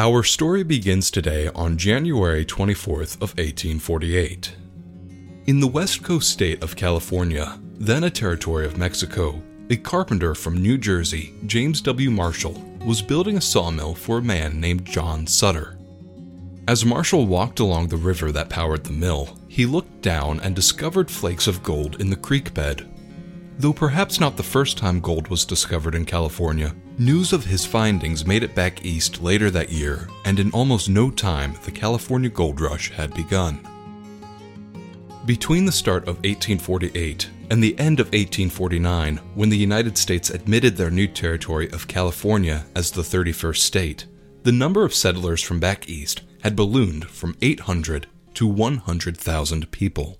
Our story begins today on January 24th of 1848. In the west coast state of California, then a territory of Mexico, a carpenter from New Jersey, James W. Marshall, was building a sawmill for a man named John Sutter. As Marshall walked along the river that powered the mill, he looked down and discovered flakes of gold in the creek bed. Though perhaps not the first time gold was discovered in California, news of his findings made it back east later that year, and in almost no time, the California gold rush had begun. Between the start of 1848 and the end of 1849, when the United States admitted their new territory of California as the 31st state, the number of settlers from back east had ballooned from 800 to 100,000 people.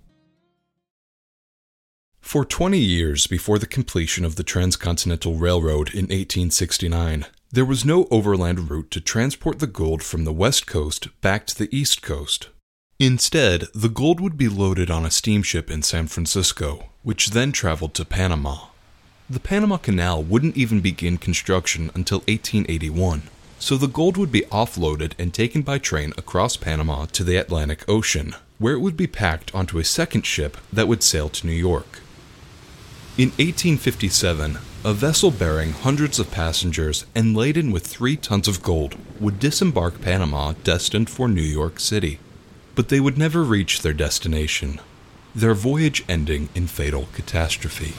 For 20 years before the completion of the Transcontinental Railroad in 1869, there was no overland route to transport the gold from the west coast back to the east coast. Instead, the gold would be loaded on a steamship in San Francisco, which then traveled to Panama. The Panama Canal wouldn't even begin construction until 1881, so the gold would be offloaded and taken by train across Panama to the Atlantic Ocean, where it would be packed onto a second ship that would sail to New York. In 1857, a vessel bearing hundreds of passengers and laden with three tons of gold would disembark Panama destined for New York City. But they would never reach their destination, their voyage ending in fatal catastrophe.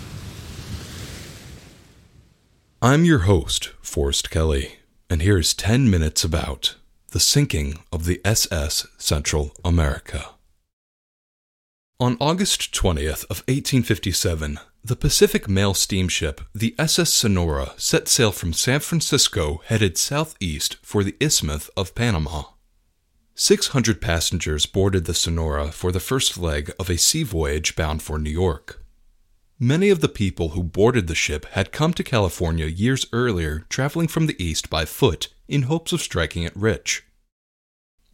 I'm your host, Forrest Kelly, and here's 10 minutes about the sinking of the SS Central America. On August 20th of 1857, the Pacific mail steamship, the SS Sonora, set sail from San Francisco headed southeast for the Isthmus of Panama. 600 passengers boarded the Sonora for the first leg of a sea voyage bound for New York. Many of the people who boarded the ship had come to California years earlier, traveling from the east by foot in hopes of striking it rich.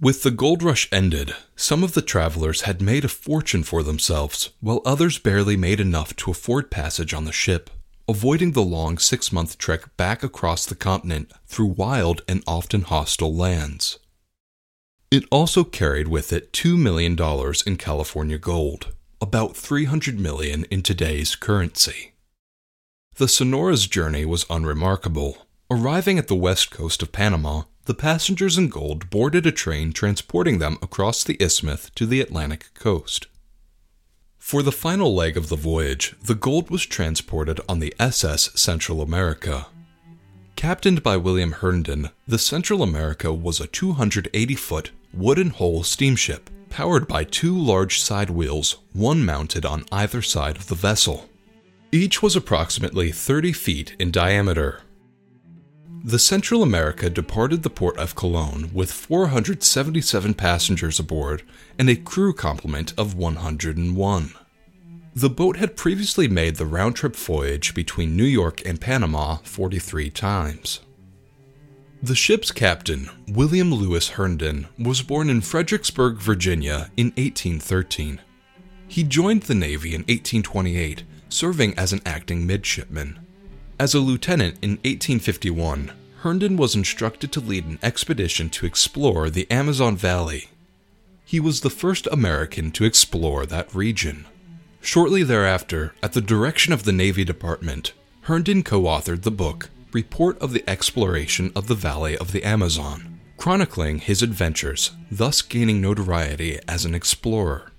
With the gold rush ended, some of the travelers had made a fortune for themselves, while others barely made enough to afford passage on the ship, avoiding the long six month trek back across the continent through wild and often hostile lands. It also carried with it $2 million in California gold, about 300 million in today's currency. The Sonora's journey was unremarkable. Arriving at the west coast of Panama, the passengers in gold boarded a train transporting them across the isthmus to the Atlantic coast. For the final leg of the voyage, the gold was transported on the SS Central America. Captained by William Herndon, the Central America was a 280 foot wooden hull steamship powered by two large side wheels, one mounted on either side of the vessel. Each was approximately 30 feet in diameter. The Central America departed the port of Colón with 477 passengers aboard and a crew complement of 101. The boat had previously made the round trip voyage between New York and Panama 43 times. The ship's captain, William Lewis Herndon, was born in Fredericksburg, Virginia in 1813. He joined the Navy in 1828, serving as an acting midshipman. As a lieutenant in 1851, Herndon was instructed to lead an expedition to explore the Amazon Valley. He was the first American to explore that region. Shortly thereafter, at the direction of the Navy Department, Herndon co authored the book Report of the Exploration of the Valley of the Amazon, chronicling his adventures, thus gaining notoriety as an explorer.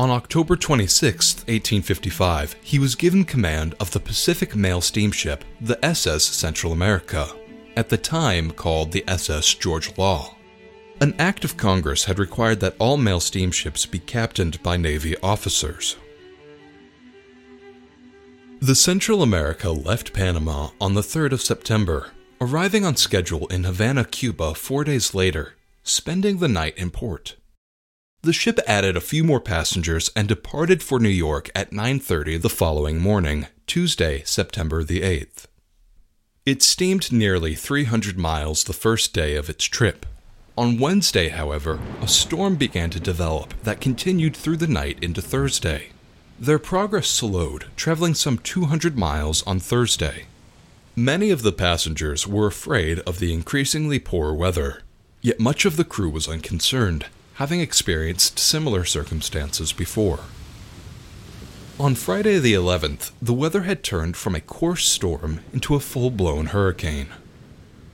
On October 26, 1855, he was given command of the Pacific Mail steamship, the SS Central America, at the time called the SS George Law. An act of Congress had required that all mail steamships be captained by Navy officers. The Central America left Panama on the 3rd of September, arriving on schedule in Havana, Cuba four days later, spending the night in port. The ship added a few more passengers and departed for New York at 9:30 the following morning, Tuesday, September the 8th. It steamed nearly 300 miles the first day of its trip. On Wednesday, however, a storm began to develop that continued through the night into Thursday. Their progress slowed, traveling some 200 miles on Thursday. Many of the passengers were afraid of the increasingly poor weather, yet much of the crew was unconcerned, having experienced similar circumstances before. On Friday the 11th, the weather had turned from a coarse storm into a full blown hurricane.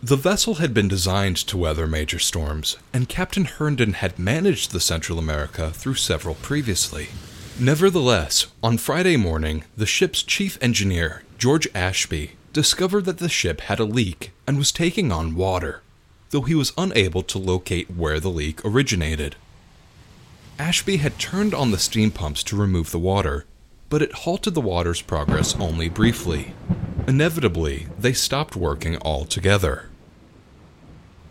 The vessel had been designed to weather major storms, and Captain Herndon had managed the Central America through several previously. Nevertheless, on Friday morning, the ship's chief engineer, George Ashby, discovered that the ship had a leak and was taking on water, though he was unable to locate where the leak originated. Ashby had turned on the steam pumps to remove the water, but it halted the water's progress only briefly. Inevitably, they stopped working altogether.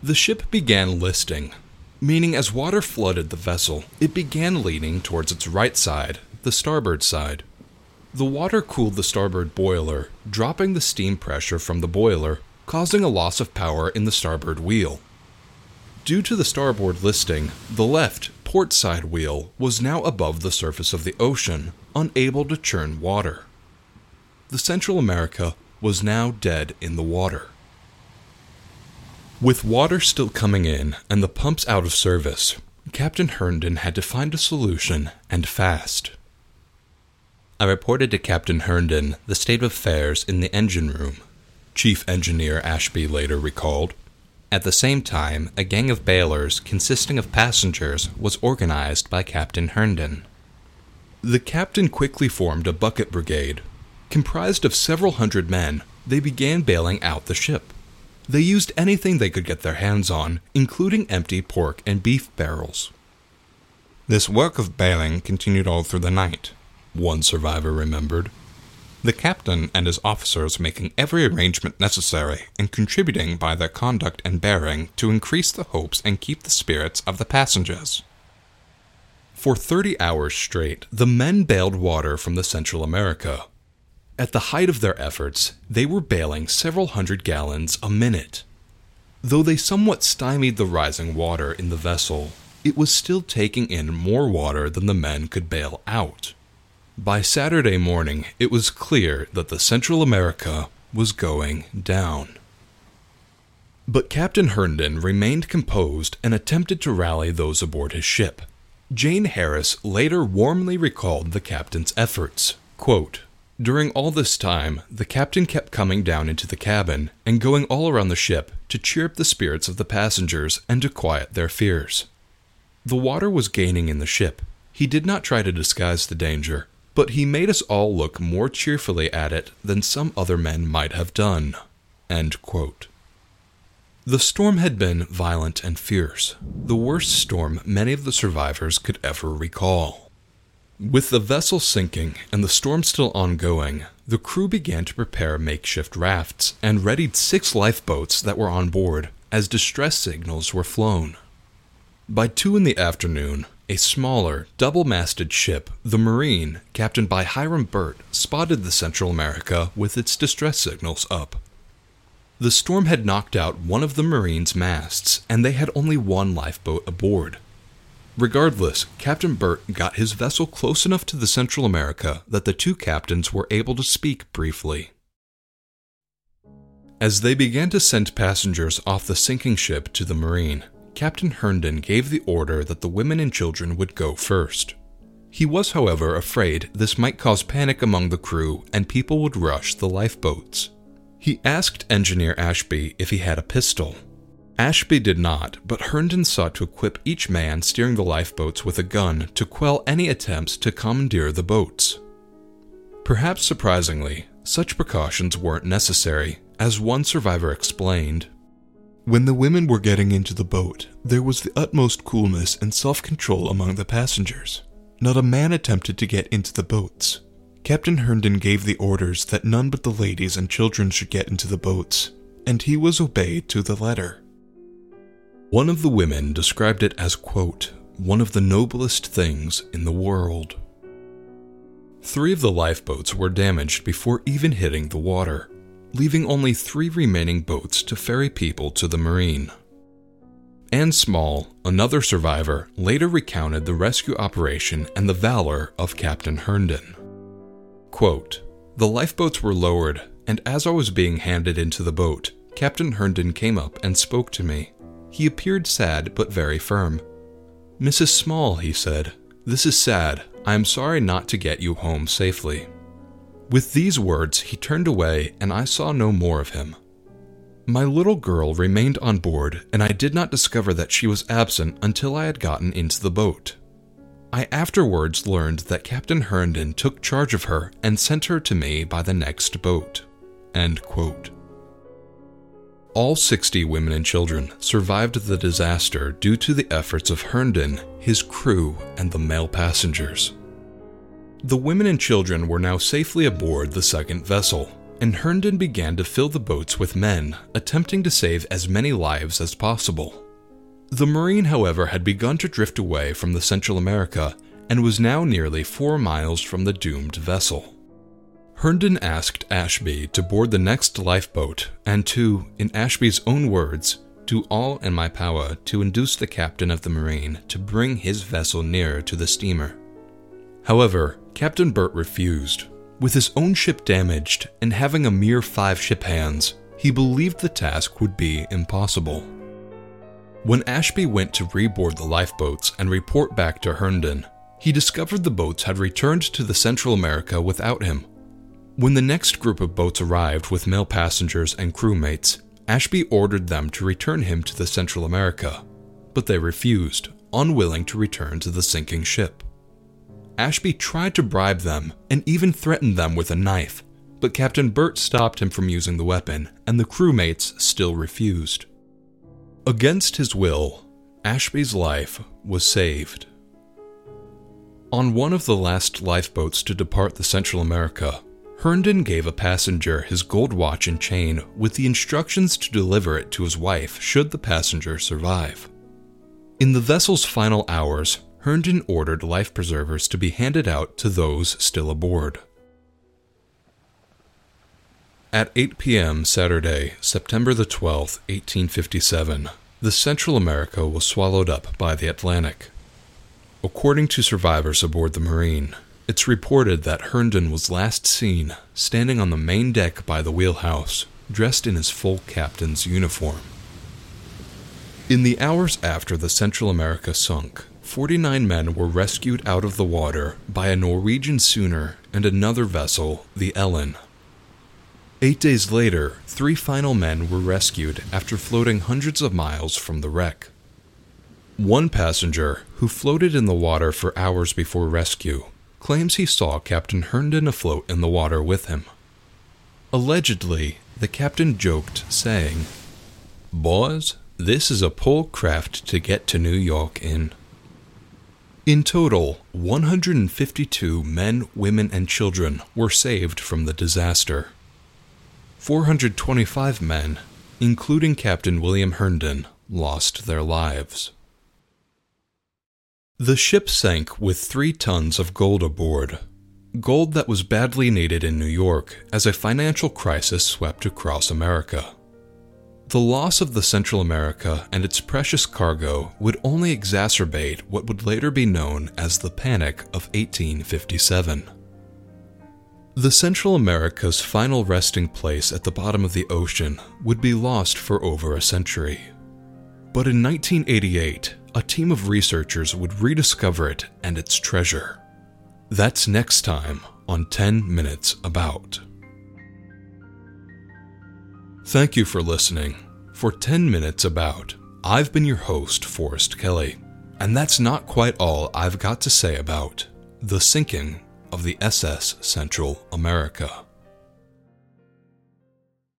The ship began listing, meaning as water flooded the vessel, it began leaning towards its right side, the starboard side. The water cooled the starboard boiler, dropping the steam pressure from the boiler, causing a loss of power in the starboard wheel. Due to the starboard listing, the left, port side wheel was now above the surface of the ocean, unable to churn water. The Central America was now dead in the water. With water still coming in and the pumps out of service, Captain Herndon had to find a solution and fast. I reported to Captain Herndon the state of affairs in the engine room, Chief Engineer Ashby later recalled. At the same time, a gang of bailers consisting of passengers was organized by Captain Herndon. The captain quickly formed a bucket brigade. Comprised of several hundred men, they began bailing out the ship. They used anything they could get their hands on, including empty pork and beef barrels. This work of bailing continued all through the night, one survivor remembered. The captain and his officers making every arrangement necessary and contributing by their conduct and bearing to increase the hopes and keep the spirits of the passengers. For 30 hours straight, the men bailed water from the Central America. At the height of their efforts, they were bailing several hundred gallons a minute. Though they somewhat stymied the rising water in the vessel, it was still taking in more water than the men could bail out. By Saturday morning, it was clear that the Central America was going down. But Captain Herndon remained composed and attempted to rally those aboard his ship. Jane Harris later warmly recalled the captain's efforts. Quote, During all this time, the captain kept coming down into the cabin and going all around the ship to cheer up the spirits of the passengers and to quiet their fears. The water was gaining in the ship. He did not try to disguise the danger, but he made us all look more cheerfully at it than some other men might have done. The storm had been violent and fierce, the worst storm many of the survivors could ever recall. With the vessel sinking and the storm still ongoing, the crew began to prepare makeshift rafts and readied six lifeboats that were on board as distress signals were flown. By two in the afternoon, a smaller, double masted ship, the Marine, captained by Hiram Burt, spotted the Central America with its distress signals up. The storm had knocked out one of the Marine's masts, and they had only one lifeboat aboard. Regardless, Captain Burt got his vessel close enough to the Central America that the two captains were able to speak briefly. As they began to send passengers off the sinking ship to the Marine, Captain Herndon gave the order that the women and children would go first. He was, however, afraid this might cause panic among the crew and people would rush the lifeboats. He asked Engineer Ashby if he had a pistol. Ashby did not, but Herndon sought to equip each man steering the lifeboats with a gun to quell any attempts to commandeer the boats. Perhaps surprisingly, such precautions weren't necessary, as one survivor explained. When the women were getting into the boat, there was the utmost coolness and self control among the passengers. Not a man attempted to get into the boats. Captain Herndon gave the orders that none but the ladies and children should get into the boats, and he was obeyed to the letter. One of the women described it as, quote, one of the noblest things in the world. Three of the lifeboats were damaged before even hitting the water, leaving only three remaining boats to ferry people to the marine. Anne Small, another survivor, later recounted the rescue operation and the valor of Captain Herndon. Quote, the lifeboats were lowered, and as I was being handed into the boat, Captain Herndon came up and spoke to me. He appeared sad but very firm. Mrs. Small, he said, this is sad. I am sorry not to get you home safely. With these words, he turned away, and I saw no more of him. My little girl remained on board, and I did not discover that she was absent until I had gotten into the boat. I afterwards learned that Captain Herndon took charge of her and sent her to me by the next boat. All 60 women and children survived the disaster due to the efforts of Herndon, his crew, and the male passengers. The women and children were now safely aboard the second vessel, and Herndon began to fill the boats with men, attempting to save as many lives as possible. The Marine, however, had begun to drift away from the Central America and was now nearly four miles from the doomed vessel. Herndon asked Ashby to board the next lifeboat and to, in Ashby's own words, do all in my power to induce the captain of the Marine to bring his vessel nearer to the steamer. However, Captain Burt refused. With his own ship damaged and having a mere five ship hands, he believed the task would be impossible. When Ashby went to reboard the lifeboats and report back to Herndon, he discovered the boats had returned to the Central America without him. When the next group of boats arrived with male passengers and crewmates, Ashby ordered them to return him to the Central America, but they refused, unwilling to return to the sinking ship. Ashby tried to bribe them and even threatened them with a knife, but Captain Burt stopped him from using the weapon, and the crewmates still refused. Against his will, Ashby's life was saved. On one of the last lifeboats to depart the Central America, Herndon gave a passenger his gold watch and chain with the instructions to deliver it to his wife should the passenger survive. In the vessel's final hours, Herndon ordered life preservers to be handed out to those still aboard. At 8 p.m. Saturday, September the 12th, 1857, the Central America was swallowed up by the Atlantic. According to survivors aboard the Marine, it's reported that Herndon was last seen standing on the main deck by the wheelhouse, dressed in his full captain's uniform. In the hours after the Central America sunk, 49 men were rescued out of the water by a Norwegian schooner and another vessel, the Ellen. Eight days later, three final men were rescued after floating hundreds of miles from the wreck. One passenger, who floated in the water for hours before rescue, claims he saw Captain Herndon afloat in the water with him. Allegedly, the captain joked, saying, Boys, this is a poor craft to get to New York in. In total, 152 men, women, and children were saved from the disaster. 425 men, including Captain William Herndon, lost their lives. The ship sank with three tons of gold aboard. Gold that was badly needed in New York as a financial crisis swept across America. The loss of the Central America and its precious cargo would only exacerbate what would later be known as the Panic of 1857. The Central America's final resting place at the bottom of the ocean would be lost for over a century. But in 1988, a team of researchers would rediscover it and its treasure. That's next time on 10 Minutes About. Thank you for listening. For 10 Minutes About, I've been your host, Forrest Kelly, and that's not quite all I've got to say about the sinking of the SS Central America.